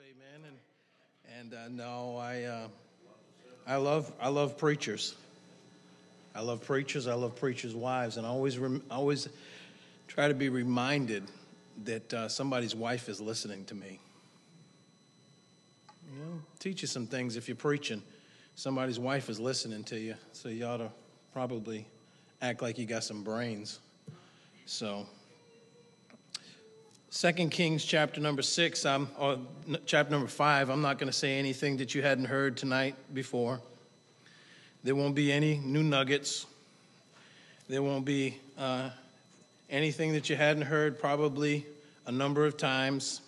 amen. And and uh, no, I uh, I love I love preachers. I love preachers. I love preachers' wives, and I always rem- always try to be reminded that uh, somebody's wife is listening to me. You know, teach you some things if you're preaching. Somebody's wife is listening to you, so you ought to probably act like you got some brains. So. Second Kings chapter number six, I'm, or chapter number five, I'm not going to say anything that you hadn't heard tonight before. There won't be any new nuggets. There won't be uh, anything that you hadn't heard probably a number of times.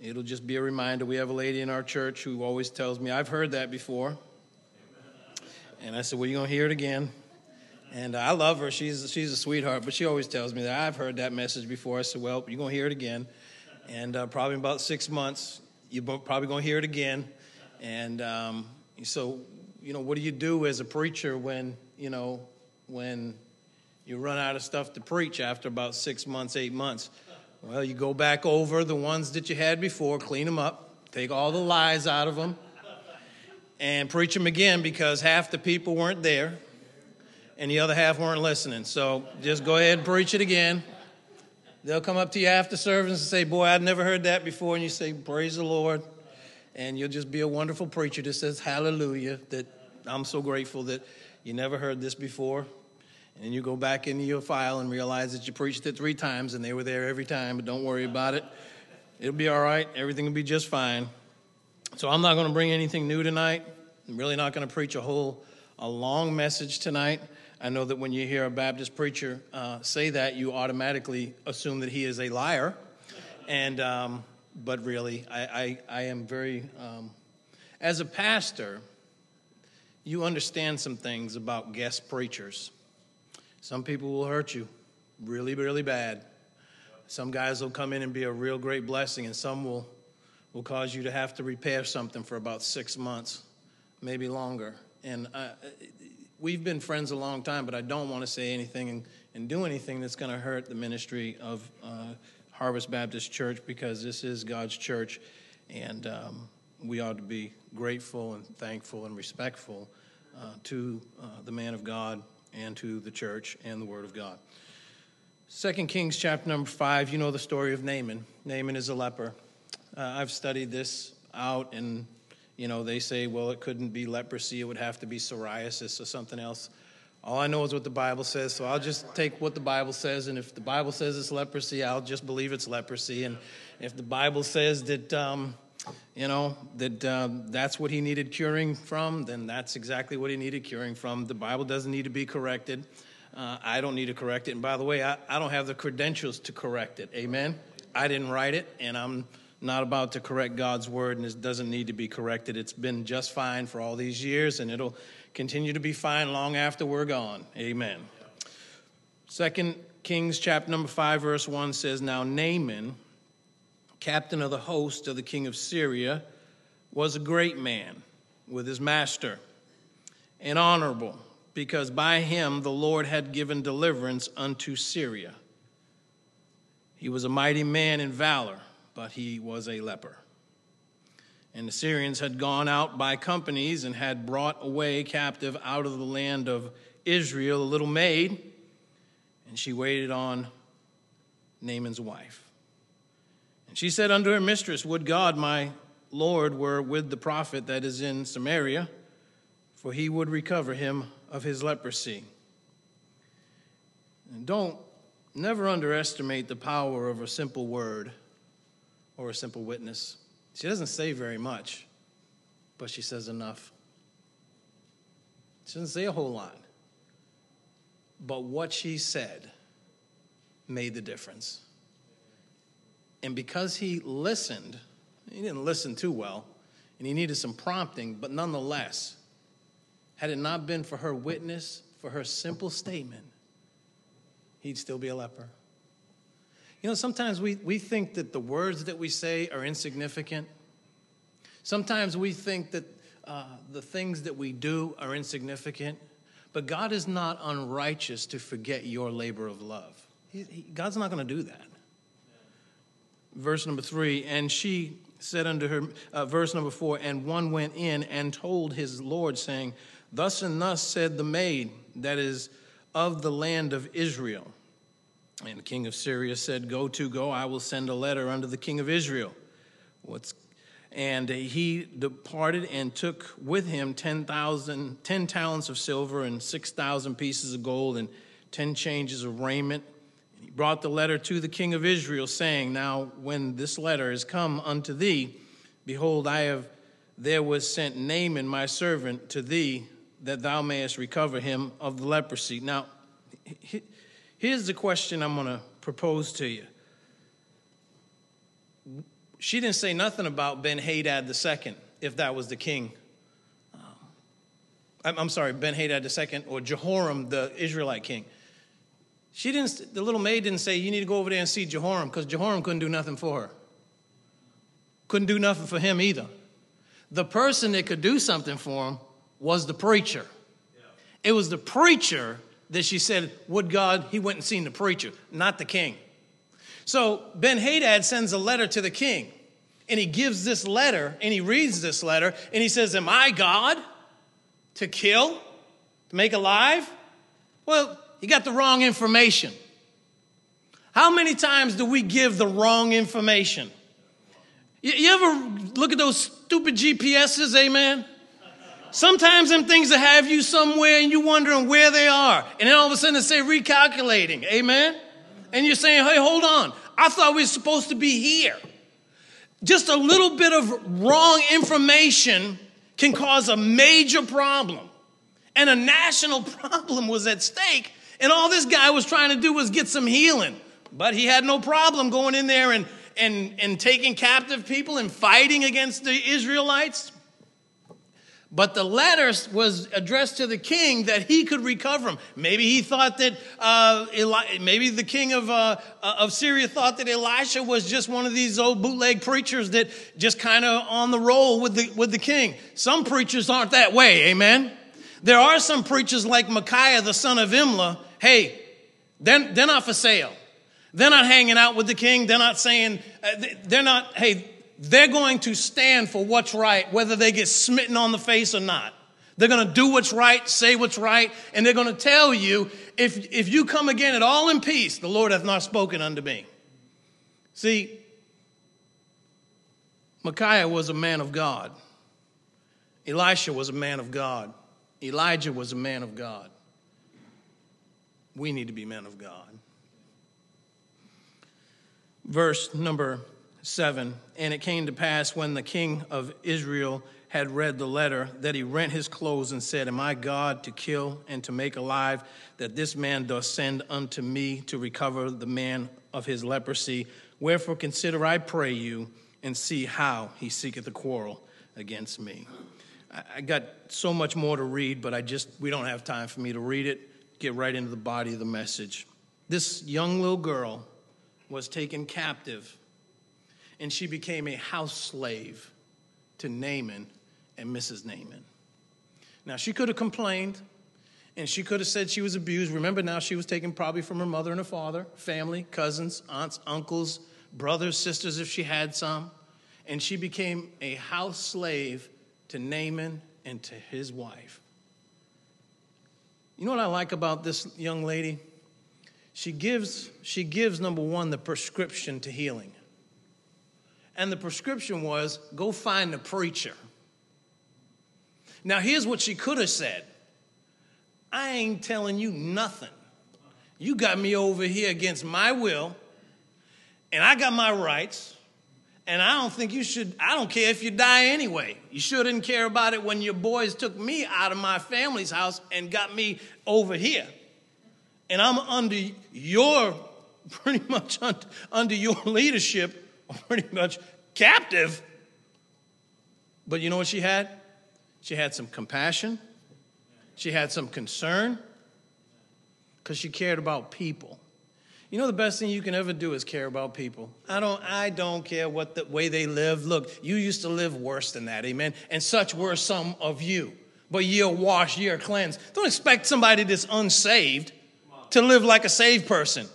It'll just be a reminder. We have a lady in our church who always tells me, I've heard that before. And I said, Well, you're going to hear it again. And I love her. She's, she's a sweetheart, but she always tells me that I've heard that message before. I said, Well, you're going to hear it again. And uh, probably in about six months, you're probably going to hear it again. And um, so, you know, what do you do as a preacher when, you know, when you run out of stuff to preach after about six months, eight months? Well, you go back over the ones that you had before, clean them up, take all the lies out of them, and preach them again because half the people weren't there and the other half weren't listening. So just go ahead and preach it again. They'll come up to you after service and say, Boy, I've never heard that before. And you say, Praise the Lord. And you'll just be a wonderful preacher that says, Hallelujah, that I'm so grateful that you never heard this before. And you go back into your file and realize that you preached it three times and they were there every time, but don't worry about it. It'll be all right. Everything will be just fine. So I'm not going to bring anything new tonight. I'm really not going to preach a whole a long message tonight. I know that when you hear a Baptist preacher uh, say that, you automatically assume that he is a liar. And, um, but really, I, I, I am very, um, as a pastor, you understand some things about guest preachers. Some people will hurt you really, really bad. Some guys will come in and be a real great blessing, and some will, will cause you to have to repair something for about six months, maybe longer. And uh, we've been friends a long time, but I don't want to say anything and, and do anything that's going to hurt the ministry of uh, Harvest Baptist Church because this is God's church, and um, we ought to be grateful and thankful and respectful uh, to uh, the man of God and to the church and the Word of God. Second Kings chapter number five, you know the story of Naaman. Naaman is a leper. Uh, I've studied this out and you know, they say, well, it couldn't be leprosy, it would have to be psoriasis or something else. All I know is what the Bible says, so I'll just take what the Bible says, and if the Bible says it's leprosy, I'll just believe it's leprosy. And if the Bible says that, um, you know, that um, that's what he needed curing from, then that's exactly what he needed curing from. The Bible doesn't need to be corrected. Uh, I don't need to correct it. And by the way, I, I don't have the credentials to correct it. Amen? I didn't write it, and I'm not about to correct God's word and it doesn't need to be corrected. It's been just fine for all these years and it'll continue to be fine long after we're gone. Amen. Second Kings chapter number 5 verse 1 says now Naaman captain of the host of the king of Syria was a great man with his master and honorable because by him the Lord had given deliverance unto Syria. He was a mighty man in valor but he was a leper. And the Syrians had gone out by companies and had brought away captive out of the land of Israel a little maid, and she waited on Naaman's wife. And she said unto her mistress, Would God my Lord were with the prophet that is in Samaria, for he would recover him of his leprosy. And don't never underestimate the power of a simple word or a simple witness. She doesn't say very much, but she says enough. She doesn't say a whole lot. But what she said made the difference. And because he listened, he didn't listen too well, and he needed some prompting, but nonetheless, had it not been for her witness, for her simple statement, he'd still be a leper. You know, sometimes we, we think that the words that we say are insignificant. Sometimes we think that uh, the things that we do are insignificant. But God is not unrighteous to forget your labor of love. He, he, God's not going to do that. Verse number three, and she said unto her, uh, verse number four, and one went in and told his Lord, saying, Thus and thus said the maid that is of the land of Israel. And the king of Syria said, Go to, go, I will send a letter unto the king of Israel. What's and he departed and took with him 10,000, 10 talents of silver and 6,000 pieces of gold and 10 changes of raiment. He brought the letter to the king of Israel, saying, Now, when this letter is come unto thee, behold, I have there was sent Naaman my servant to thee, that thou mayest recover him of the leprosy. Now, here's the question I'm going to propose to you she didn't say nothing about Ben Hadad II, if that was the king. Um, I'm sorry, Ben Hadad II or Jehoram, the Israelite king. She didn't, the little maid didn't say, You need to go over there and see Jehoram, because Jehoram couldn't do nothing for her. Couldn't do nothing for him either. The person that could do something for him was the preacher. Yeah. It was the preacher that she said, Would God, he went and seen the preacher, not the king. So Ben Hadad sends a letter to the king, and he gives this letter, and he reads this letter, and he says, Am I God to kill, to make alive? Well, he got the wrong information. How many times do we give the wrong information? You, ever look at those stupid GPSs, amen? Sometimes them things that have you somewhere and you wondering where they are. And then all of a sudden they say recalculating. Amen? And you're saying, hey, hold on. I thought we were supposed to be here. Just a little bit of wrong information can cause a major problem. And a national problem was at stake. And all this guy was trying to do was get some healing. But he had no problem going in there and, and, and taking captive people and fighting against the Israelites. But the letter was addressed to the king that he could recover him. Maybe he thought that, uh, Eli- maybe the king of, uh, uh, of Syria thought that Elisha was just one of these old bootleg preachers that just kind of on the roll with the, with the king. Some preachers aren't that way, amen? There are some preachers like Micaiah, the son of Imlah. Hey, they're, they're not for sale. They're not hanging out with the king. They're not saying, uh, they're not, hey, they're going to stand for what's right, whether they get smitten on the face or not. They're going to do what's right, say what's right, and they're going to tell you if, if you come again at all in peace, the Lord hath not spoken unto me. See, Micaiah was a man of God. Elisha was a man of God. Elijah was a man of God. We need to be men of God. Verse number 7 And it came to pass when the king of Israel had read the letter that he rent his clothes and said, Am I God to kill and to make alive, that this man doth send unto me to recover the man of his leprosy? Wherefore consider, I pray you, and see how he seeketh a quarrel against me. I got so much more to read, but I just, we don't have time for me to read it. Get right into the body of the message. This young little girl was taken captive and she became a house slave to Naaman and Mrs. Naaman. Now, she could have complained and she could have said she was abused. Remember, now she was taken probably from her mother and her father, family, cousins, aunts, uncles, brothers, sisters, if she had some. And she became a house slave to Naaman and to his wife. You know what I like about this young lady? She gives, she gives number one, the prescription to healing and the prescription was go find the preacher. Now, here's what she could have said I ain't telling you nothing. You got me over here against my will, and I got my rights, and I don't think you should, I don't care if you die anyway. You sure didn't care about it when your boys took me out of my family's house and got me over here. And I'm under your, pretty much under, under your leadership pretty much captive. But you know what she had? She had some compassion, she had some concern, because she cared about people. You know the best thing you can ever do is care about people. I don't I don't care what the way they live. Look, you used to live worse than that, amen. And such were some of you. But you're washed, you're cleansed. Don't expect somebody that's unsaved to live like a saved person.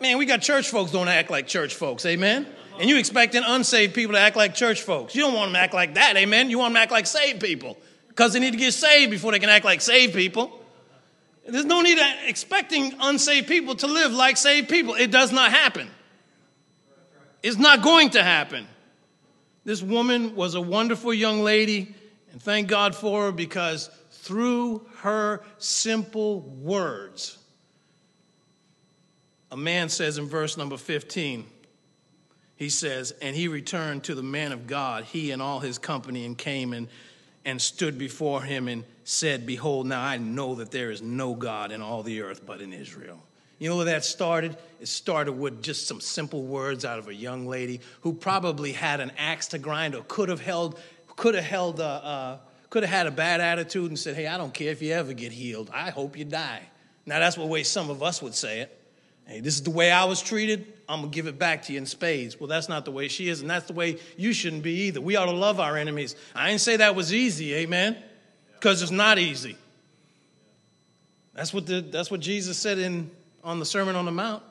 Man, we got church folks don't act like church folks, amen. And you expecting unsaved people to act like church folks. You don't want them to act like that, amen? You want them to act like saved people because they need to get saved before they can act like saved people. There's no need expecting unsaved people to live like saved people. It does not happen. It's not going to happen. This woman was a wonderful young lady, and thank God for her because through her simple words, a man says in verse number 15, he says, And he returned to the man of God, he and all his company, and came and, and stood before him and said, Behold, now I know that there is no God in all the earth but in Israel. You know where that started? It started with just some simple words out of a young lady who probably had an axe to grind or could have held, could have held, uh, uh, could have had a bad attitude and said, "Hey, I don't care if you ever get healed. I hope you die." Now that's the way some of us would say it. Hey, this is the way I was treated. I'm gonna give it back to you in spades. Well, that's not the way she is, and that's the way you shouldn't be either. We ought to love our enemies. I didn't say that was easy, amen, because it's not easy. That's what the, that's what Jesus said in on the Sermon on the Mount.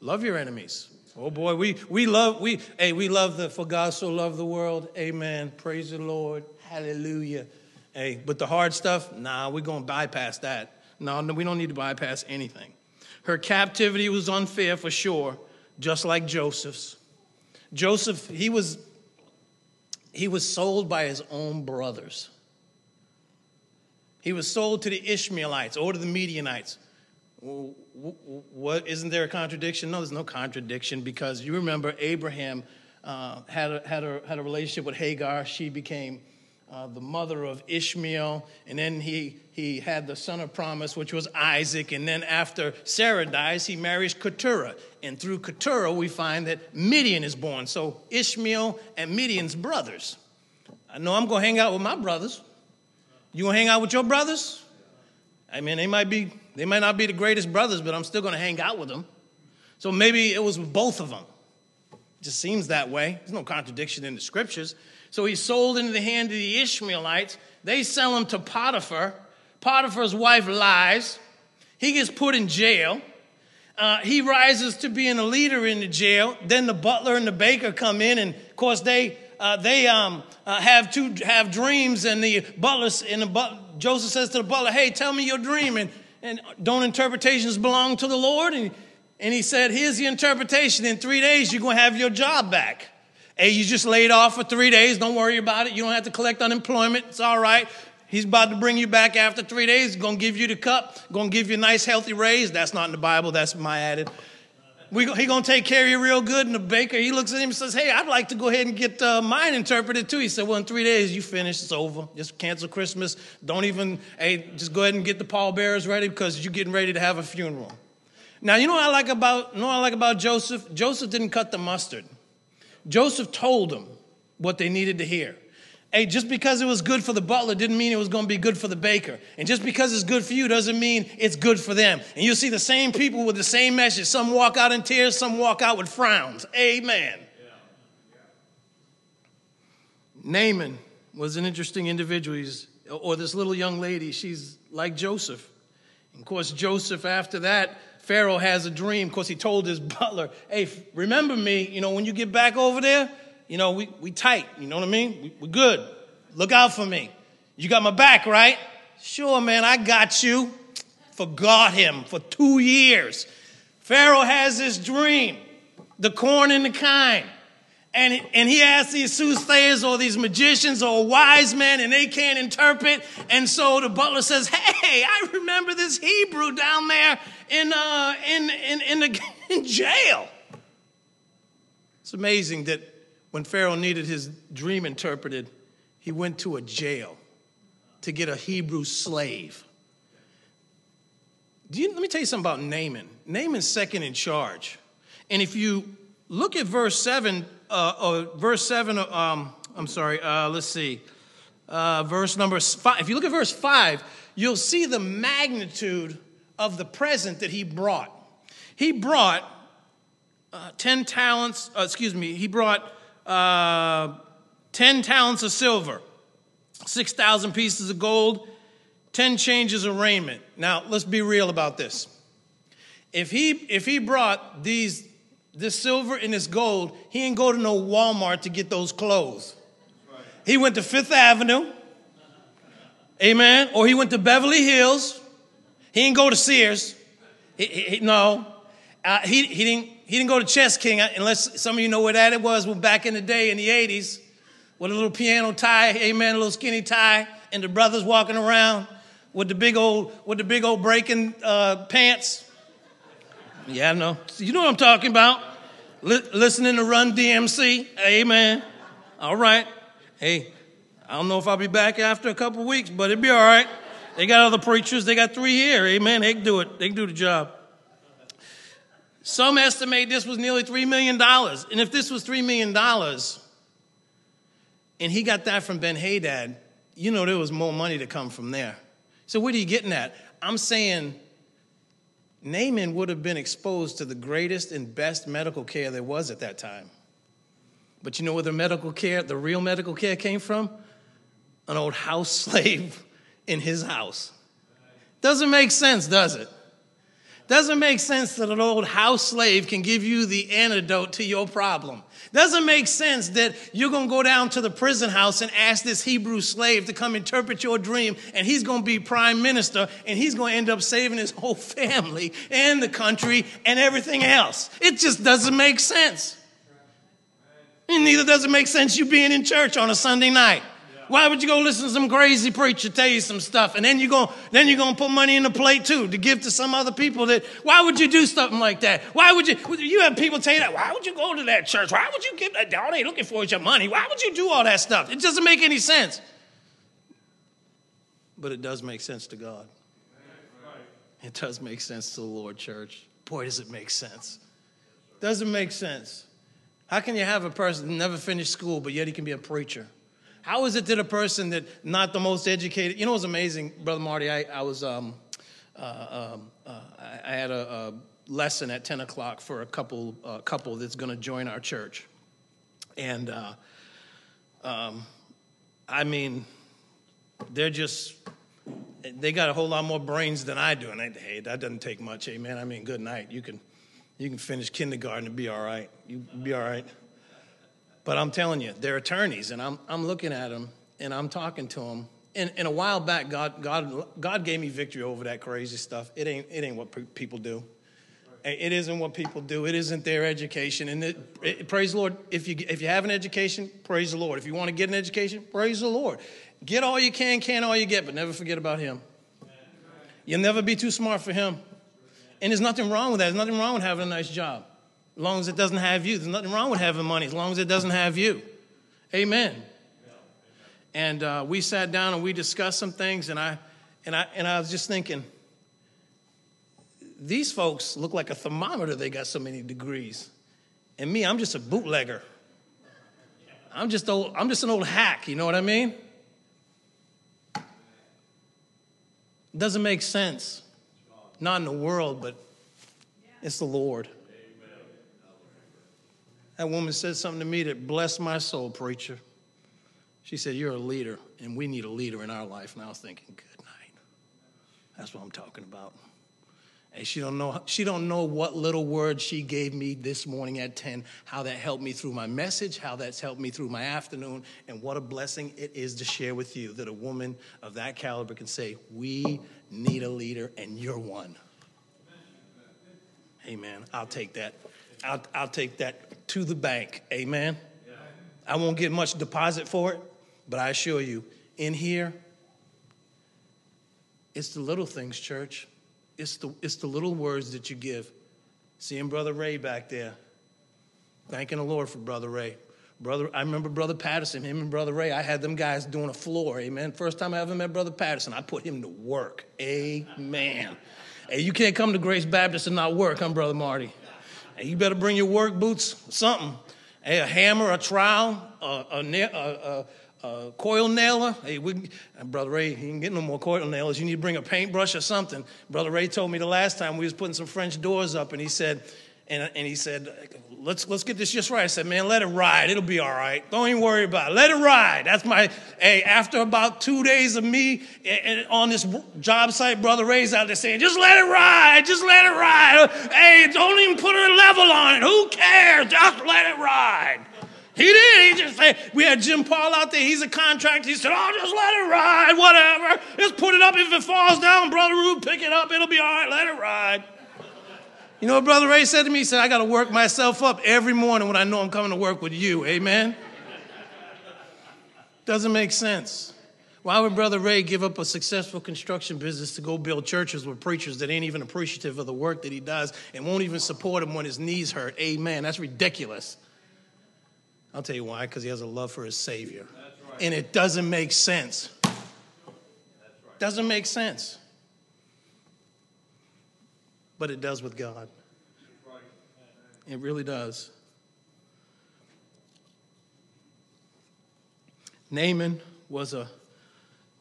Love your enemies. Oh boy, we we love we hey we love the for God so loved the world. Amen. Praise the Lord. Hallelujah. Hey, but the hard stuff, nah, we're gonna bypass that. No, no, we don't need to bypass anything. Her captivity was unfair for sure, just like Joseph's. Joseph, he was he was sold by his own brothers. He was sold to the Ishmaelites or to the Midianites. What isn't there a contradiction? No, there's no contradiction because you remember Abraham uh, had, a, had, a, had a relationship with Hagar. She became uh, the mother of Ishmael, and then he, he had the son of promise, which was Isaac. And then after Sarah dies, he marries Keturah. And through Keturah, we find that Midian is born. So Ishmael and Midian's brothers. I know I'm going to hang out with my brothers. You going to hang out with your brothers? I mean, they might be, they might not be the greatest brothers, but I'm still going to hang out with them. So maybe it was both of them. It just seems that way. There's no contradiction in the scriptures. So he's sold into the hand of the Ishmaelites. They sell him to Potiphar. Potiphar's wife lies. He gets put in jail. Uh, he rises to being a leader in the jail. Then the butler and the baker come in, and of course they uh, they um, uh, have two have dreams, and the butler and the but, Joseph says to the butler, "Hey, tell me your dream." And and don't interpretations belong to the Lord? And and he said, "Here's the interpretation. In three days, you're going to have your job back." Hey, you just laid off for three days. Don't worry about it. You don't have to collect unemployment. It's all right. He's about to bring you back after three days. To give you the cup. To give you a nice, healthy raise. That's not in the Bible. That's my added. We, he to take care of you real good. And the baker, he looks at him and says, hey, I'd like to go ahead and get uh, mine interpreted too. He said, well, in three days, you finish. It's over. Just cancel Christmas. Don't even, hey, just go ahead and get the pallbearers ready because you're getting ready to have a funeral. Now, you know what I like about, you know what I like about Joseph? Joseph didn't cut the mustard. Joseph told them what they needed to hear. Hey, just because it was good for the butler didn't mean it was going to be good for the baker. And just because it's good for you doesn't mean it's good for them. And you'll see the same people with the same message. Some walk out in tears, some walk out with frowns. Amen. Naaman was an interesting individual. He's, or this little young lady, she's like Joseph. And of course, Joseph, after that, Pharaoh has a dream. Of course, he told his butler, hey, remember me, you know, when you get back over there, you know, we, we tight, you know what I mean? We, we good. Look out for me. You got my back, right? Sure, man, I got you. Forgot him for two years. Pharaoh has this dream, the corn and the kine. And, and he asks these soothsayers or these magicians or wise men, and they can't interpret. And so the butler says, Hey, I remember this Hebrew down there in, uh, in, in, in, the, in jail. It's amazing that when Pharaoh needed his dream interpreted, he went to a jail to get a Hebrew slave. You, let me tell you something about Naaman. Naaman's second in charge. And if you look at verse 7, uh, uh, verse 7, um, I'm sorry, uh, let's see, uh, verse number 5. If you look at verse 5, you'll see the magnitude of the present that he brought. He brought uh, 10 talents, uh, excuse me, he brought uh, 10 talents of silver, 6,000 pieces of gold, 10 changes of raiment. Now, let's be real about this. If he, if he brought these this silver and this gold, he didn't go to no Walmart to get those clothes. He went to Fifth Avenue, amen, or he went to Beverly Hills. He didn't go to Sears. He, he, no, uh, he, he, didn't, he didn't go to Chess King, uh, unless some of you know where that it was well, back in the day in the 80s, with a little piano tie, amen, a little skinny tie, and the brothers walking around with the big old, with the big old breaking uh, pants. Yeah, I know. You know what I'm talking about. L- listening to Run DMC. Amen. All right. Hey, I don't know if I'll be back after a couple weeks, but it'll be all right. They got other preachers. They got three here. Amen. They can do it. They can do the job. Some estimate this was nearly $3 million. And if this was $3 million, and he got that from Ben Hadad, you know there was more money to come from there. So what are you getting at? I'm saying Naaman would have been exposed to the greatest and best medical care there was at that time. But you know where the medical care, the real medical care came from? An old house slave in his house. Doesn't make sense, does it? Doesn't make sense that an old house slave can give you the antidote to your problem. Doesn't make sense that you're going to go down to the prison house and ask this Hebrew slave to come interpret your dream, and he's going to be prime minister, and he's going to end up saving his whole family and the country and everything else. It just doesn't make sense. And neither does it make sense you being in church on a Sunday night. Why would you go listen to some crazy preacher tell you some stuff and then you're going then you're going to put money in the plate too to give to some other people that why would you do something like that? Why would you you have people tell you that? Why would you go to that church? Why would you give that all they looking for is your money? Why would you do all that stuff? It doesn't make any sense. But it does make sense to God. It does make sense to the Lord church. Boy, does it make sense. Doesn't make sense. How can you have a person never finished school, but yet he can be a preacher? How is it that a person that not the most educated, you know, it's amazing, Brother Marty. I, I was, um, uh, um, uh, I had a, a, lesson at 10 o'clock for a couple, uh, couple that's going to join our church. And uh, um, I mean, they're just, they got a whole lot more brains than I do. And I, hey, that doesn't take much. Amen. I mean, good night. You can, you can finish kindergarten and be all right. You be all right. But I'm telling you, they're attorneys, and I'm, I'm looking at them and I'm talking to them. And, and a while back, God, God, God gave me victory over that crazy stuff. It ain't, it ain't what people do. It isn't what people do. It isn't their education. And it, it, praise the Lord. If you, if you have an education, praise the Lord. If you want to get an education, praise the Lord. Get all you can, can all you get, but never forget about Him. You'll never be too smart for Him. And there's nothing wrong with that. There's nothing wrong with having a nice job. As long as it doesn't have you. There's nothing wrong with having money as long as it doesn't have you. Amen. And uh, we sat down and we discussed some things, and I, and, I, and I was just thinking, these folks look like a thermometer, they got so many degrees. And me, I'm just a bootlegger. I'm just, old, I'm just an old hack, you know what I mean? It doesn't make sense. Not in the world, but it's the Lord. That woman said something to me that blessed my soul, preacher. She said, You're a leader, and we need a leader in our life. And I was thinking, Good night. That's what I'm talking about. And she don't know she don't know what little word she gave me this morning at 10, how that helped me through my message, how that's helped me through my afternoon, and what a blessing it is to share with you that a woman of that caliber can say, We need a leader, and you're one. Amen. I'll take that. I'll, I'll take that to the bank. Amen. I won't get much deposit for it, but I assure you, in here, it's the little things, church. It's the, it's the little words that you give. Seeing Brother Ray back there. Thanking the Lord for Brother Ray. Brother, I remember Brother Patterson, him and Brother Ray. I had them guys doing a floor. Amen. First time I ever met Brother Patterson, I put him to work. Amen. hey, you can't come to Grace Baptist and not work, huh, Brother Marty? You better bring your work boots, something. Hey, a hammer, a trowel, a, a, a, a coil nailer. Hey, we, Brother Ray, he ain't get no more coil nailers. You need to bring a paintbrush or something. Brother Ray told me the last time we was putting some French doors up, and he said, and, and he said, let's let's get this just right. I said, man, let it ride. It'll be all right. Don't even worry about it. Let it ride. That's my hey. After about two days of me eh, eh, on this job site, brother Ray's out there saying, just let it ride. Just let it ride. Hey, don't even put a level on it. Who cares? Just let it ride. He did. He just said, we had Jim Paul out there. He's a contractor. He said, oh, just let it ride. Whatever. Just put it up. If it falls down, brother Rube, pick it up. It'll be all right. Let it ride. You know what Brother Ray said to me? He said, I got to work myself up every morning when I know I'm coming to work with you. Amen? Doesn't make sense. Why would Brother Ray give up a successful construction business to go build churches with preachers that ain't even appreciative of the work that he does and won't even support him when his knees hurt? Amen. That's ridiculous. I'll tell you why, because he has a love for his Savior. Right. And it doesn't make sense. Right. Doesn't make sense but it does with God. It really does. Naaman was a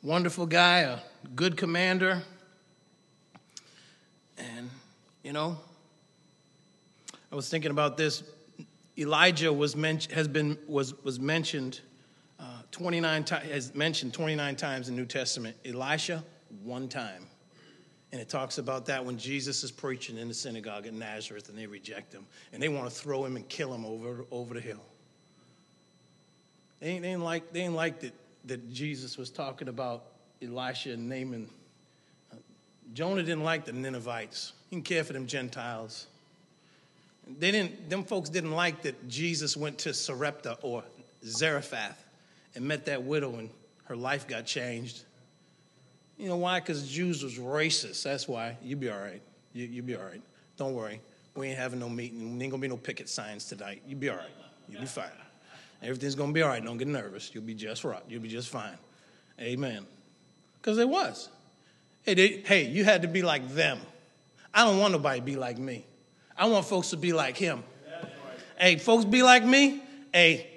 wonderful guy, a good commander. And, you know, I was thinking about this. Elijah was men- has been was was mentioned uh, 29 times has mentioned 29 times in the New Testament. Elisha one time. And it talks about that when Jesus is preaching in the synagogue in Nazareth and they reject him and they want to throw him and kill him over, over the hill. They ain't, they ain't like, they ain't like that, that Jesus was talking about Elisha and Naaman. Uh, Jonah didn't like the Ninevites. He didn't care for them Gentiles. They didn't, them folks didn't like that Jesus went to Sarepta or Zarephath and met that widow and her life got changed. You know why? Because Jews was racist. That's why. You'll be all right. You, you be all right. Don't worry. We ain't having no meeting. There ain't gonna be no picket signs tonight. You'll be all right. You'll be fine. Everything's gonna be all right. Don't get nervous. You'll be just right. You'll be just fine. Amen. Because it was. Hey, they, hey, you had to be like them. I don't want nobody to be like me. I want folks to be like him. Hey, folks be like me. Hey,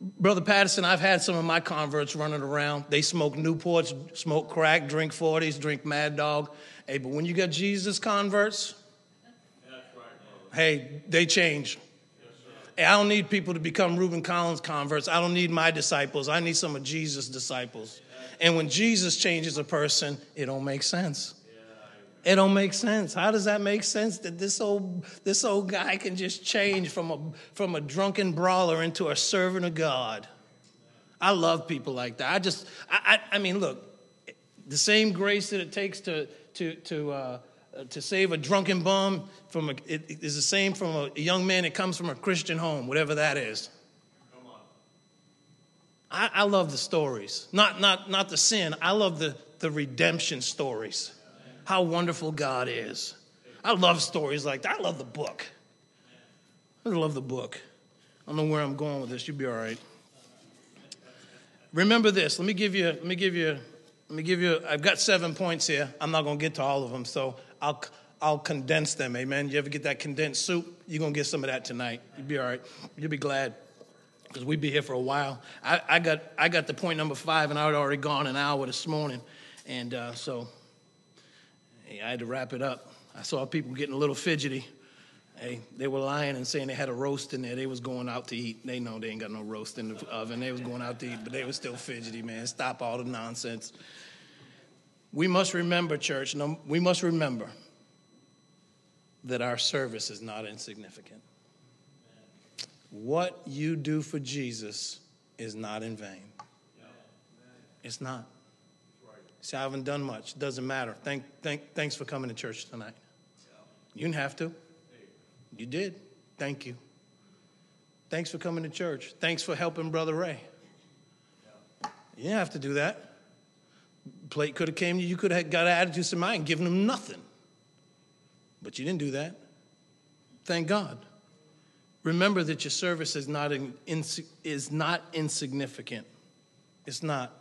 Brother Patterson, I've had some of my converts running around. They smoke Newports, smoke crack, drink 40s, drink Mad Dog. Hey, but when you got Jesus converts, hey, they change. Hey, I don't need people to become Reuben Collins converts. I don't need my disciples. I need some of Jesus' disciples. And when Jesus changes a person, it don't make sense. It don't make sense. How does that make sense that this old this old guy can just change from a from a drunken brawler into a servant of God? I love people like that. I just I I, I mean, look, the same grace that it takes to to to uh, to save a drunken bum from a, it is the same from a, a young man that comes from a Christian home, whatever that is. I, I love the stories, not not not the sin. I love the the redemption stories how wonderful God is. I love stories like that. I love the book. I love the book. I don't know where I'm going with this. You'll be all right. Remember this. Let me give you. Let me give you. Let me give you. I've got seven points here. I'm not going to get to all of them, so I'll I'll condense them. Amen. You ever get that condensed soup? You're going to get some of that tonight. You'll be all right. You'll be glad because we'd be here for a while. I, I got I got the point number five, and I had already gone an hour this morning, and uh, so Hey, I had to wrap it up. I saw people getting a little fidgety. Hey, they were lying and saying they had a roast in there. They was going out to eat. They know they ain't got no roast in the oven. They was going out to eat, but they was still fidgety, man. Stop all the nonsense. We must remember, church, no, we must remember that our service is not insignificant. What you do for Jesus is not in vain. It's not. See, I haven't done much. Doesn't matter. Thank, thank, thanks for coming to church tonight. You didn't have to. You did. Thank you. Thanks for coming to church. Thanks for helping Brother Ray. You didn't have to do that. Plate could have came you. Could have got an attitude to mine and given him nothing. But you didn't do that. Thank God. Remember that your service is not, in, is not insignificant. It's not.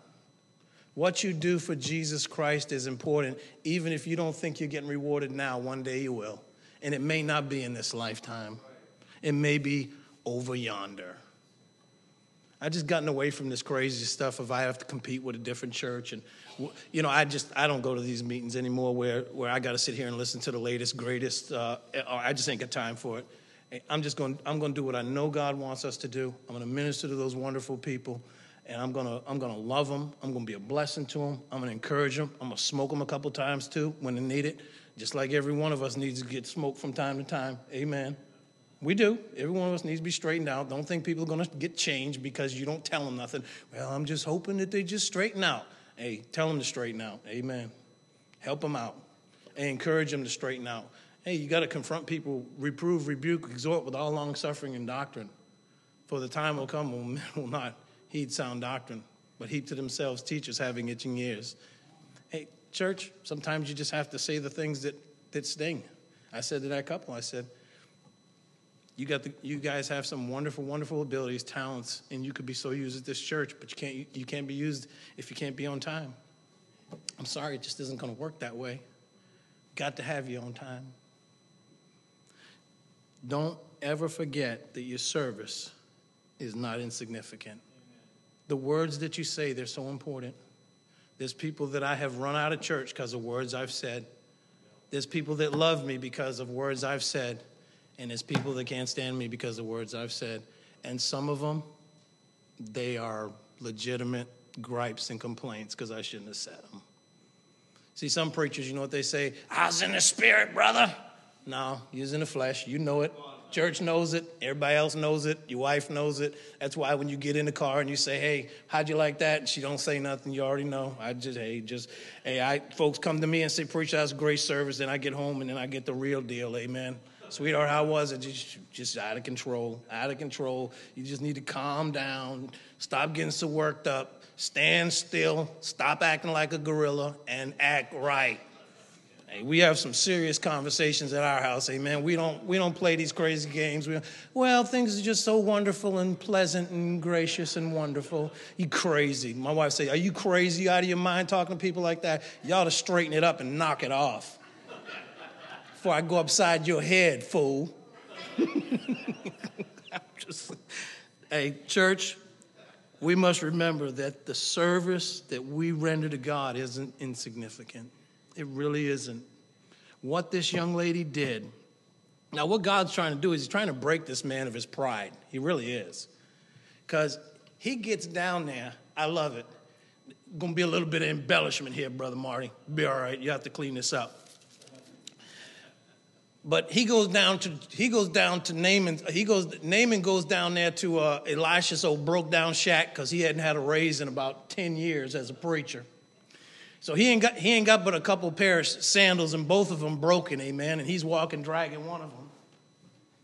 What you do for Jesus Christ is important. Even if you don't think you're getting rewarded now, one day you will. And it may not be in this lifetime, it may be over yonder. I just gotten away from this crazy stuff if I have to compete with a different church and you know I just I don't go to these meetings anymore where where I got to sit here and listen to the latest greatest uh, I just ain't got time for it. I'm just going, I'm going to do what I know God wants us to do. I'm going to minister to those wonderful people, and I'm to, I'm to love them. I'm to be a blessing to them. I'm to encourage them. I'm to smoke them a couple times too when they need it, just like every one of us needs to get smoked from time to time. Amen. We do. Every one of us needs to be straightened out. Don't think people are to get changed because you don't tell them nothing. Well, I'm just hoping that they just straighten out. Hey, tell them to straighten out. Amen. Help them out and encourage them to straighten out. Hey, you got to confront people, reprove, rebuke, exhort with all long suffering and doctrine. For the time will come when men will not heed sound doctrine, but heap to themselves teachers having itching ears. Hey, church, sometimes you just have to say the things that, that sting. I said to that couple, I said, you got the, you guys have some wonderful, wonderful abilities, talents, and you could be so used at this church, but you can't you, can't be used if you can't be on time. I'm sorry, it just isn't going to work that way. Got to have you on time. Don't ever forget that your service is not insignificant. The words that you say, they're so important. There's people that I have run out of church because of words I've said. There's people that love me because of words I've said. And there's people that can't stand me because of words I've said. And some of them, they are legitimate gripes and complaints because I shouldn't have said them. See, some preachers, you know what they say? I was in the spirit, brother. No, you was in the flesh. You know it. Church knows it. Everybody else knows it. Your wife knows it. That's why when you get in the car and you say, "Hey, how'd you like that?" and she don't say nothing, you already know. I just, hey, just, hey, I folks come to me and say, "Preacher, that's a great service." Then I get home and then I get the real deal. Amen. Sweetheart, how was it? Just, just out of control. Out of control. You just need to calm down. Stop getting so worked up. Stand still. Stop acting like a gorilla and act right. Hey, we have some serious conversations at our house. Amen. We don't we don't play these crazy games. We well, things are just so wonderful and pleasant and gracious and wonderful. You crazy? My wife say, "Are you crazy out of your mind talking to people like that? Ought to straighten it up and knock it off before I go upside your head, fool." just, hey, church, we must remember that the service that we render to God isn't insignificant. It really isn't. What this young lady did. Now, what God's trying to do is he's trying to break this man of his pride. He really is. Because he gets down there. I love it. Gonna be a little bit of embellishment here, Brother Marty. Be all right. You have to clean this up. But he goes down to he goes down to Naaman. He goes Naaman goes down there to uh, Elisha's old broke down shack because he hadn't had a raise in about ten years as a preacher. So he ain't got he ain't got but a couple pair of sandals and both of them broken, amen. And he's walking dragging one of them,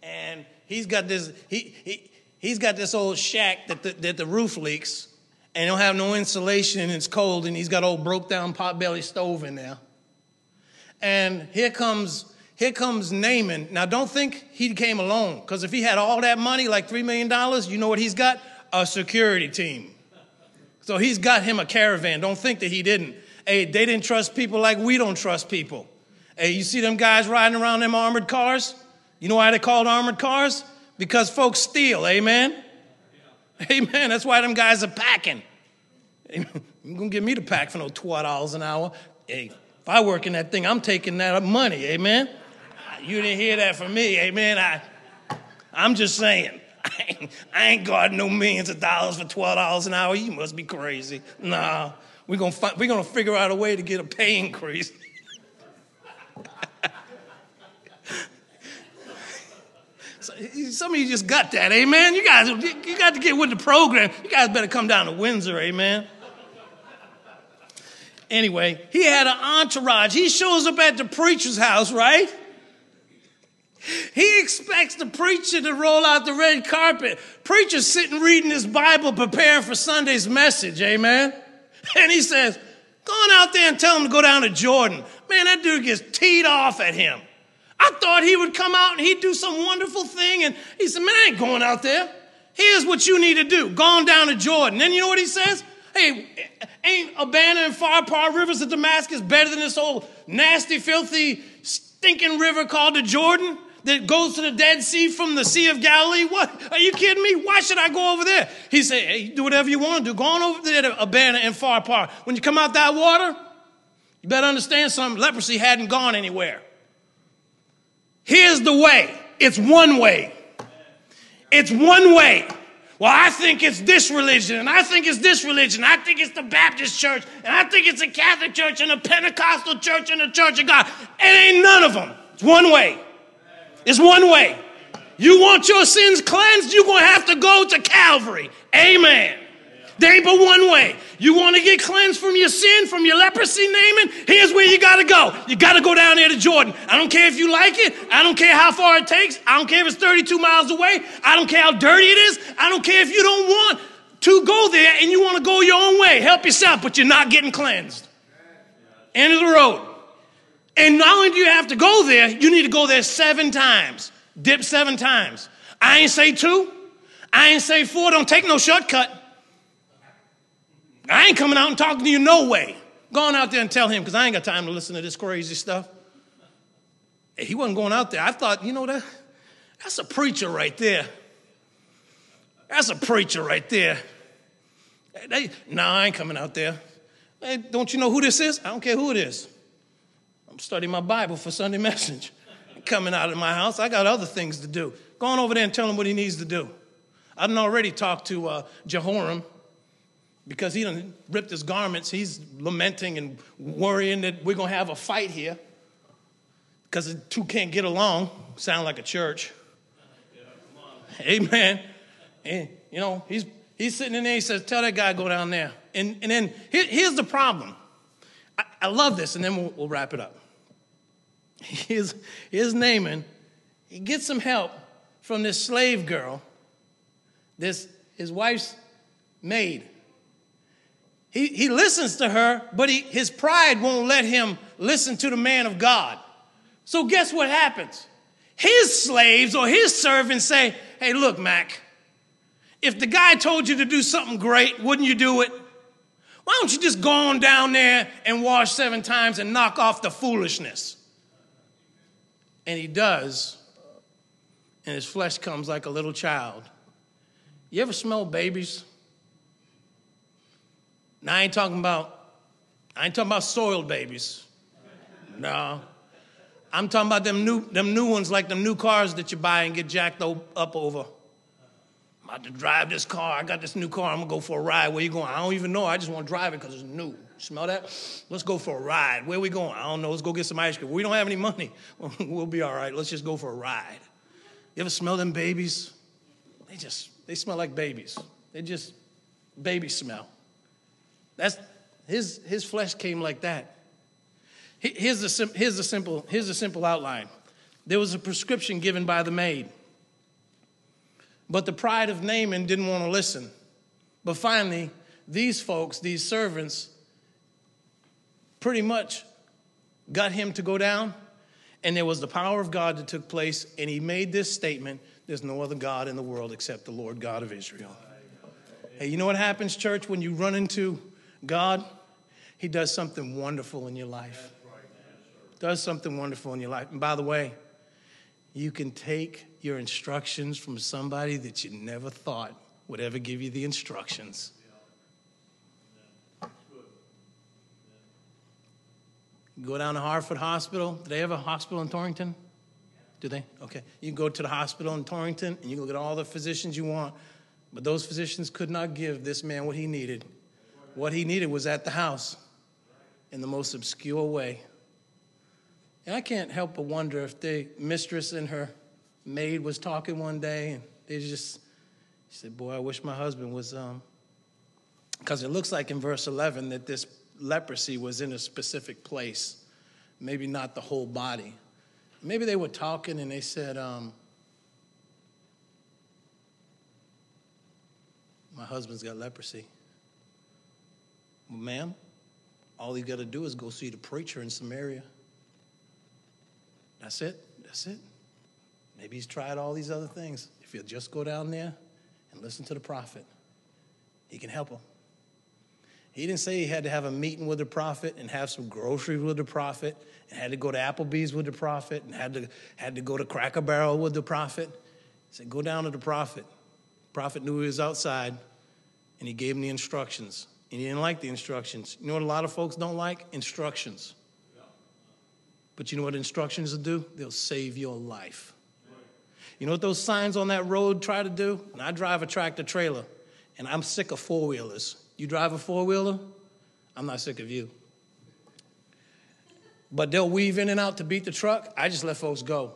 and he's got this he he he's got this old shack that the, that the roof leaks, and don't have no insulation and it's cold, and he's got old broke down potbelly stove in there. And here comes here comes Naaman. Now don't think he came alone, because if he had all that money, like three million dollars, you know what he's got? A security team. So he's got him a caravan. Don't think that he didn't. Hey, they didn't trust people like we don't trust people. Hey, you see them guys riding around them armored cars? You know why they called armored cars? Because folks steal, amen? Amen. That's why them guys are packing. You're gonna give me the pack for no $12 an hour. Hey, if I work in that thing, I'm taking that money, amen? You didn't hear that from me, amen? I, I'm just saying. I ain't, I ain't got no millions of dollars for $12 an hour. You must be crazy. Nah. We're gonna find, we're gonna figure out a way to get a pay increase. Some of you just got that, amen. You guys, you got to get with the program. You guys better come down to Windsor, amen. Anyway, he had an entourage. He shows up at the preacher's house, right? He expects the preacher to roll out the red carpet. Preacher's sitting reading his Bible, preparing for Sunday's message, amen. And he says, Go on out there and tell him to go down to Jordan. Man, that dude gets teed off at him. I thought he would come out and he'd do some wonderful thing. And he said, Man, I ain't going out there. Here's what you need to do. Go on down to Jordan. Then you know what he says? Hey, ain't Abana and Pharpar rivers of Damascus better than this old nasty, filthy, stinking river called the Jordan? That goes to the Dead Sea from the Sea of Galilee? What? Are you kidding me? Why should I go over there? He said, hey, do whatever you want to do. Go on over there to Abana and Pharpar. When you come out that water, you better understand something. Leprosy hadn't gone anywhere. Here's the way. it's one way. It's one way. Well, I think it's this religion, and I think it's this religion. I think it's the Baptist church, and I think it's a Catholic church, and a Pentecostal church, and a Church of God. It ain't none of them. It's one way. It's one way. You want your sins cleansed, you're going to have to go to Calvary. Amen. There ain't but one way. You want to get cleansed from your sin, from your leprosy, Naaman? Here's where you got to go. You got to go down there to Jordan. I don't care if you like it. I don't care how far it takes. I don't care if it's 32 miles away. I don't care how dirty it is. I don't care if you don't want to go there and you want to go your own way. Help yourself, but you're not getting cleansed. End of the road. And not only do you have to go there, you need to go there seven times. Dip seven times. I ain't say two. I ain't say four. Don't take no shortcut. I ain't coming out and talking to you no way. Go on out there and tell him because I ain't got time to listen to this crazy stuff. He wasn't going out there. I thought, you know that that's a preacher right there. That's a preacher right there. They, no, I ain't coming out there. Hey, don't you know who this is? I don't care who it is. I'm studying my Bible for Sunday message. coming out of my house. I got other things to do. Go on over there and tell him what he needs to do. I done already talked to uh, Jehoram because he done ripped his garments. He's lamenting and worrying that we're going to have a fight here because the two can't get along. Sound like a church. Amen. And, you know, he's, he's sitting in there. He says, Tell that guy go down there. And, and then here, here's the problem. I, I, love this, and then we'll, we'll wrap it up. His, his Naaman, he gets some help from this slave girl, this his wife's maid. He, he listens to her, but he, his pride won't let him listen to the man of God. So, guess what happens? His slaves or his servants say, Hey, look, Mac, if the guy told you to do something great, wouldn't you do it? Why don't you just go on down there and wash seven times and knock off the foolishness? And he does, and his flesh comes like a little child. You ever smell babies? Now, I ain't talking about, I ain't talking about soiled babies. No. I'm talking about them new, them new ones like them new cars that you buy and get jacked up over. I'm about to drive this car. I got this new car. I'm gonna go for a ride. Where you going? I don't even know. I just want to drive it because it's new. Smell that? Let's go for a ride. Where we going? I don't know. Let's go get some ice cream. We don't have any money. we'll be all right. Let's just go for a ride. You ever smell them babies? They just they smell like babies. They just baby smell. That's his, his flesh came like that. Here's the, here's, the simple, here's the simple outline there was a prescription given by the maid. But the pride of Naaman didn't want to listen. But finally, these folks, these servants, pretty much got him to go down. And there was the power of God that took place. And he made this statement There's no other God in the world except the Lord God of Israel. Hey, you know what happens, church, when you run into God, He does something wonderful in your life. Does something wonderful in your life. And by the way, you can take your instructions from somebody that you never thought would ever give you the instructions. Go down to Hartford Hospital. Do they have a hospital in Torrington? Do they? Okay. You can go to the hospital in Torrington and you can look at all the physicians you want, but those physicians could not give this man what he needed. What he needed was at the house in the most obscure way. And I can't help but wonder if the mistress and her maid was talking one day and they just she said, Boy, I wish my husband was um because it looks like in verse 11 that this leprosy was in a specific place, maybe not the whole body. Maybe they were talking and they said, um, My husband's got leprosy. Ma'am, all you got to do is go see the preacher in Samaria. That's it. That's it. Maybe he's tried all these other things. If you'll just go down there and listen to the prophet, he can help him. He didn't say he had to have a meeting with the prophet and have some groceries with the prophet and had to go to Applebee's with the prophet and had to, had to go to Cracker Barrel with the prophet. He said, Go down to the prophet. The prophet knew he was outside and he gave him the instructions and he didn't like the instructions. You know what a lot of folks don't like? Instructions. But you know what instructions will do? They'll save your life. You know what those signs on that road try to do? And I drive a tractor trailer, and I'm sick of four wheelers. You drive a four wheeler? I'm not sick of you. But they'll weave in and out to beat the truck. I just let folks go.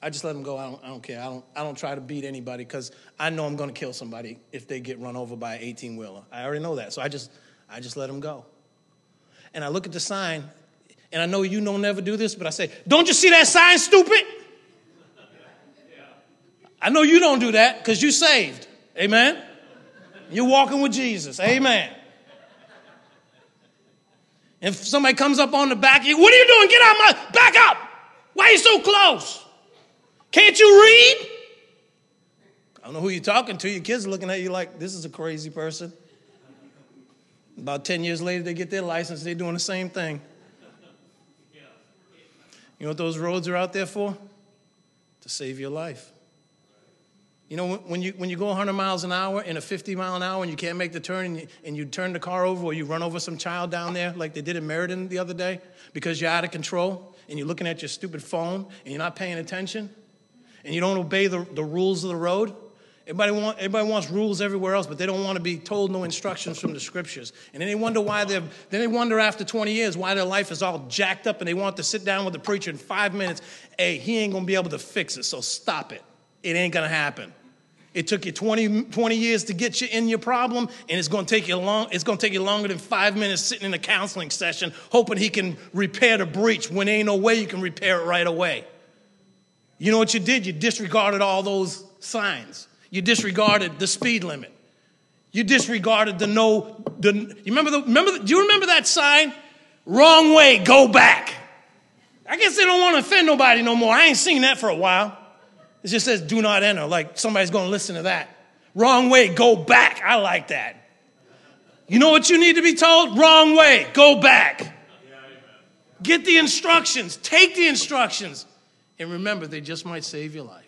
I just let them go. I don't, I don't care. I don't, I don't try to beat anybody because I know I'm going to kill somebody if they get run over by an 18 wheeler. I already know that. So I just, I just let them go. And I look at the sign, and I know you don't never do this, but I say, Don't you see that sign, stupid? I know you don't do that because you saved. Amen. You're walking with Jesus. Amen. If somebody comes up on the back, you, what are you doing? Get out my back up. Why are you so close? Can't you read? I don't know who you're talking to. Your kids are looking at you like this is a crazy person. About 10 years later, they get their license, they're doing the same thing. You know what those roads are out there for? To save your life. You know, when you, when you go 100 miles an hour in a 50 mile an hour and you can't make the turn and you, and you turn the car over or you run over some child down there like they did in Meriden the other day because you're out of control and you're looking at your stupid phone and you're not paying attention and you don't obey the, the rules of the road. Everybody, want, everybody wants rules everywhere else, but they don't want to be told no instructions from the scriptures. And then they wonder why they're, then they wonder after 20 years why their life is all jacked up and they want to sit down with the preacher in five minutes. Hey, he ain't going to be able to fix it, so stop it. It ain't going to happen. It took you 20, 20 years to get you in your problem, and it's to take you long. It's to take you longer than five minutes sitting in a counseling session, hoping he can repair the breach when ain't no way you can repair it right away. You know what you did? You disregarded all those signs. You disregarded the speed limit. You disregarded the no. The, you remember the? Remember? The, do you remember that sign? Wrong way. Go back. I guess they don't want to offend nobody no more. I ain't seen that for a while. It just says do not enter, like somebody's going to listen to that. Wrong way, go back. I like that. You know what you need to be told? Wrong way, go back. Get the instructions, take the instructions, and remember, they just might save your life.